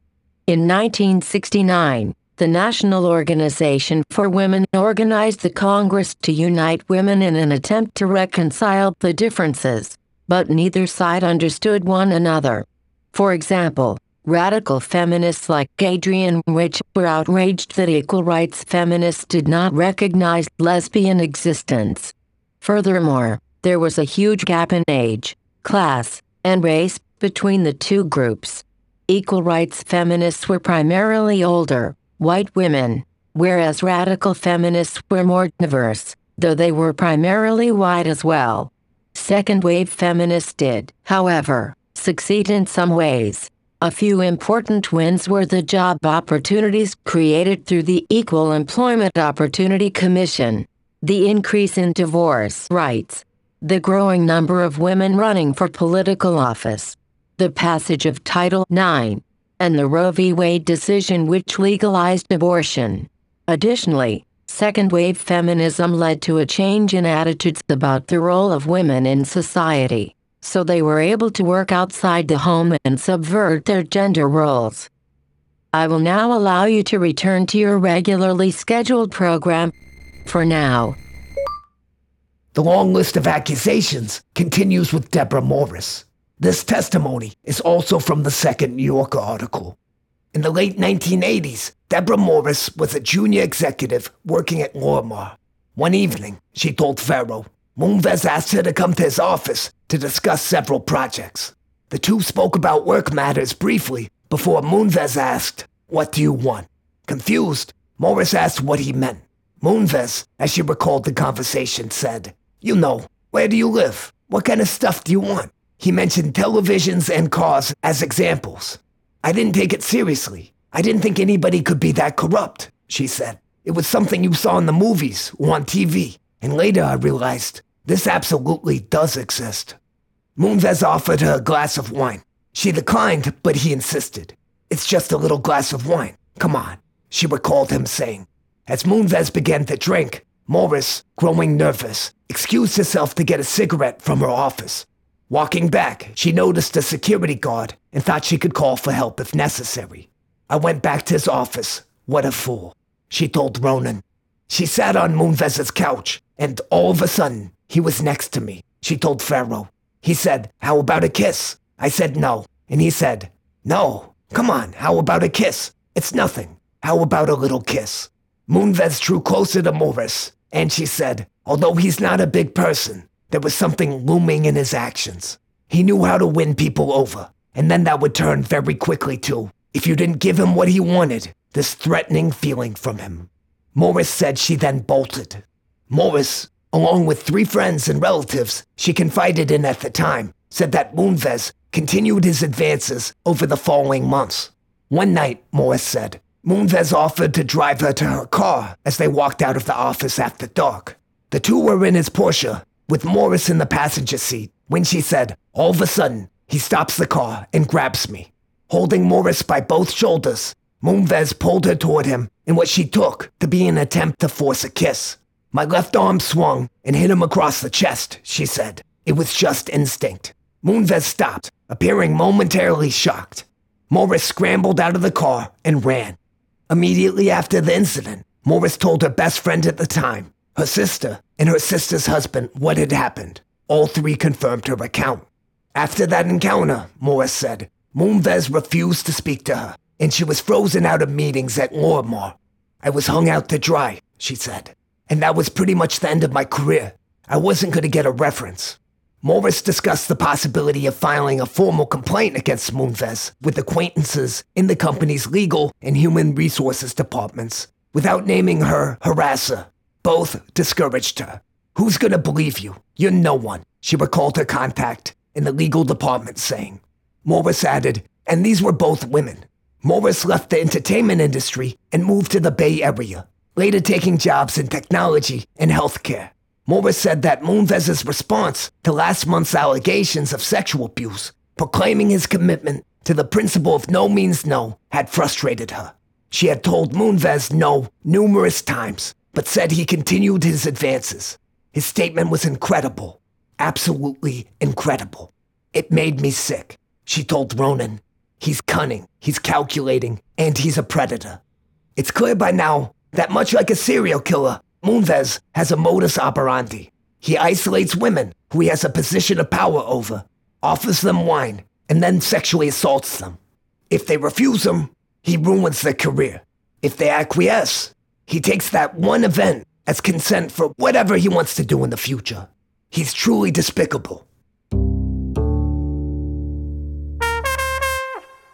In 1969, the National Organization for Women organized the Congress to unite women in an attempt to reconcile the differences, but neither side understood one another. For example, Radical feminists like Adrienne Rich were outraged that equal rights feminists did not recognize lesbian existence. Furthermore, there was a huge gap in age, class, and race between the two groups. Equal rights feminists were primarily older, white women, whereas radical feminists were more diverse, though they were primarily white as well. Second wave feminists did, however, succeed in some ways. A few important wins were the job opportunities created through the Equal Employment Opportunity Commission. the increase in divorce rights, the growing number of women running for political office, the passage of Title IX, and the Roe v. Wade decision which legalized abortion. Additionally, second wave feminism led to a change in attitudes about the role of women in society, so they were able to work outside the home and subvert their gender roles. I will now allow you to return to your regularly scheduled program for now. The long list of accusations continues with Deborah Morris. This testimony is also from the second New Yorker article. In the late 1980s, Deborah Morris was a junior executive working at Lorimar. One evening, she told Farrow, Moonves asked her to come to his office to discuss several projects. The two spoke about work matters briefly before Moonves asked, What do you want? Confused, Morris asked what he meant. Moonves, as she recalled the conversation, said, You know, where do you live? What kind of stuff do you want? He mentioned televisions and cars as examples. I didn't take it seriously. I didn't think anybody could be that corrupt, she said. It was something you saw in the movies or on TV. And later I realized this absolutely does exist. Moonves offered her a glass of wine. She declined, but he insisted. It's just a little glass of wine. Come on, she recalled him saying. As Moonves began to drink, Morris, growing nervous, excused herself to get a cigarette from her office. Walking back, she noticed a security guard and thought she could call for help if necessary. I went back to his office. What a fool, she told Ronan. She sat on Moonves's couch, and all of a sudden, he was next to me. She told Farrow. He said, How about a kiss? I said no. And he said, No. Come on, how about a kiss? It's nothing. How about a little kiss? Moonves drew closer to Morris, and she said, Although he's not a big person, there was something looming in his actions. He knew how to win people over, and then that would turn very quickly to, if you didn't give him what he wanted, this threatening feeling from him. Morris said she then bolted. Morris, along with three friends and relatives she confided in at the time, said that Moonves continued his advances over the following months. One night, Morris said, Moonves offered to drive her to her car as they walked out of the office after dark. The two were in his Porsche with Morris in the passenger seat when she said, All of a sudden, he stops the car and grabs me. Holding Morris by both shoulders, Moonves pulled her toward him in what she took to be an attempt to force a kiss. My left arm swung and hit him across the chest, she said. It was just instinct. Moonves stopped, appearing momentarily shocked. Morris scrambled out of the car and ran. Immediately after the incident, Morris told her best friend at the time, her sister, and her sister's husband what had happened. All three confirmed her account. After that encounter, Morris said, Moonves refused to speak to her, and she was frozen out of meetings at Lorimar. I was hung out to dry, she said, and that was pretty much the end of my career. I wasn't going to get a reference. Morris discussed the possibility of filing a formal complaint against Moonves with acquaintances in the company's legal and human resources departments without naming her harasser both discouraged her. Who's gonna believe you? You're no one, she recalled her contact in the legal department saying. Morris added, and these were both women. Morris left the entertainment industry and moved to the Bay Area, later taking jobs in technology and healthcare. Morris said that Moonves's response to last month's allegations of sexual abuse, proclaiming his commitment to the principle of no means no, had frustrated her. She had told Moonves no numerous times, but said he continued his advances. His statement was incredible. Absolutely incredible. It made me sick. She told Ronan. He's cunning, he's calculating, and he's a predator. It's clear by now that much like a serial killer, Moonves has a modus operandi. He isolates women who he has a position of power over, offers them wine, and then sexually assaults them. If they refuse him, he ruins their career. If they acquiesce, he takes that one event as consent for whatever he wants to do in the future. He's truly despicable.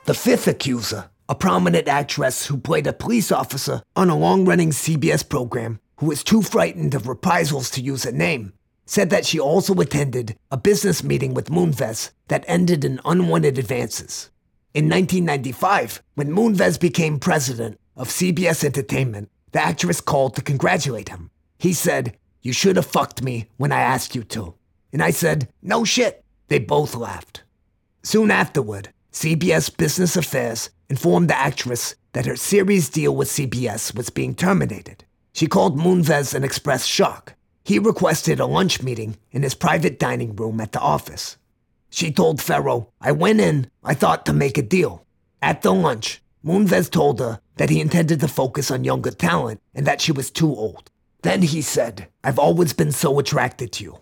The fifth accuser, a prominent actress who played a police officer on a long running CBS program who was too frightened of reprisals to use her name, said that she also attended a business meeting with Moonves that ended in unwanted advances. In 1995, when Moonves became president of CBS Entertainment, the actress called to congratulate him. He said, You should have fucked me when I asked you to. And I said, No shit. They both laughed. Soon afterward, CBS Business Affairs informed the actress that her series deal with CBS was being terminated. She called Moonves and expressed shock. He requested a lunch meeting in his private dining room at the office. She told Farrow, I went in, I thought to make a deal. At the lunch, Moonves told her that he intended to focus on younger talent and that she was too old. Then he said, I've always been so attracted to you.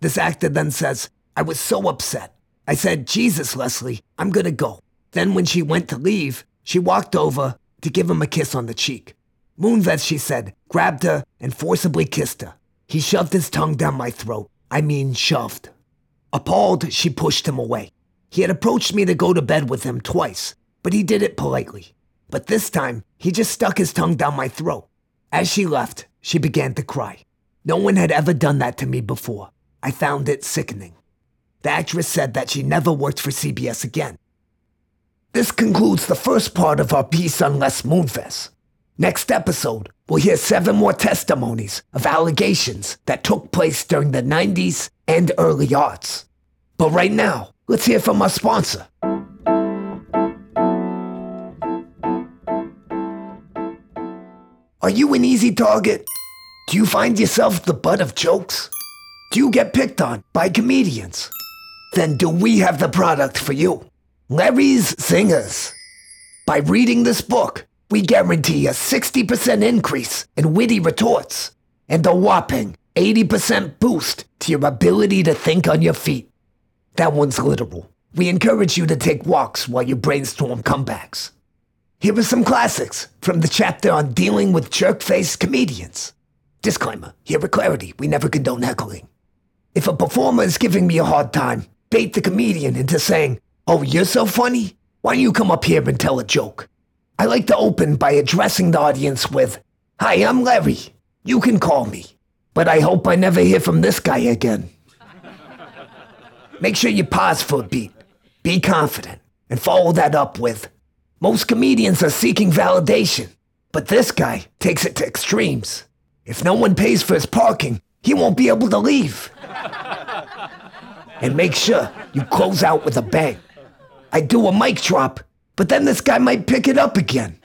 This actor then says, I was so upset. I said, Jesus, Leslie, I'm gonna go. Then when she went to leave, she walked over to give him a kiss on the cheek. Moonves, she said, grabbed her and forcibly kissed her. He shoved his tongue down my throat. I mean, shoved. Appalled, she pushed him away. He had approached me to go to bed with him twice, but he did it politely. But this time, he just stuck his tongue down my throat. As she left, she began to cry. No one had ever done that to me before. I found it sickening. The actress said that she never worked for CBS again. This concludes the first part of our piece on Les Moonves. Next episode, we'll hear seven more testimonies of allegations that took place during the 90s and early aughts. But right now, let's hear from our sponsor. Are you an easy target? Do you find yourself the butt of jokes? Do you get picked on by comedians? Then do we have the product for you? Larry's Zingers. By reading this book, we guarantee a 60% increase in witty retorts and a whopping 80% boost to your ability to think on your feet. That one's literal. We encourage you to take walks while you brainstorm comebacks. Here are some classics from the chapter on dealing with jerk faced comedians. Disclaimer here for Clarity, we never condone heckling. If a performer is giving me a hard time, bait the comedian into saying, Oh, you're so funny? Why don't you come up here and tell a joke? I like to open by addressing the audience with, Hi, I'm Larry. You can call me. But I hope I never hear from this guy again. Make sure you pause for a beat. Be confident. And follow that up with, Most comedians are seeking validation. But this guy takes it to extremes. If no one pays for his parking, he won't be able to leave. and make sure you close out with a bang. I do a mic drop, but then this guy might pick it up again.